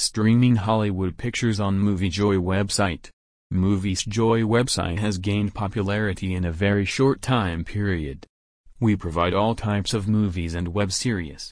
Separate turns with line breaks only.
Streaming Hollywood pictures on MovieJoy website. MoviesJoy website has gained popularity in a very short time period. We provide all types of movies and web series.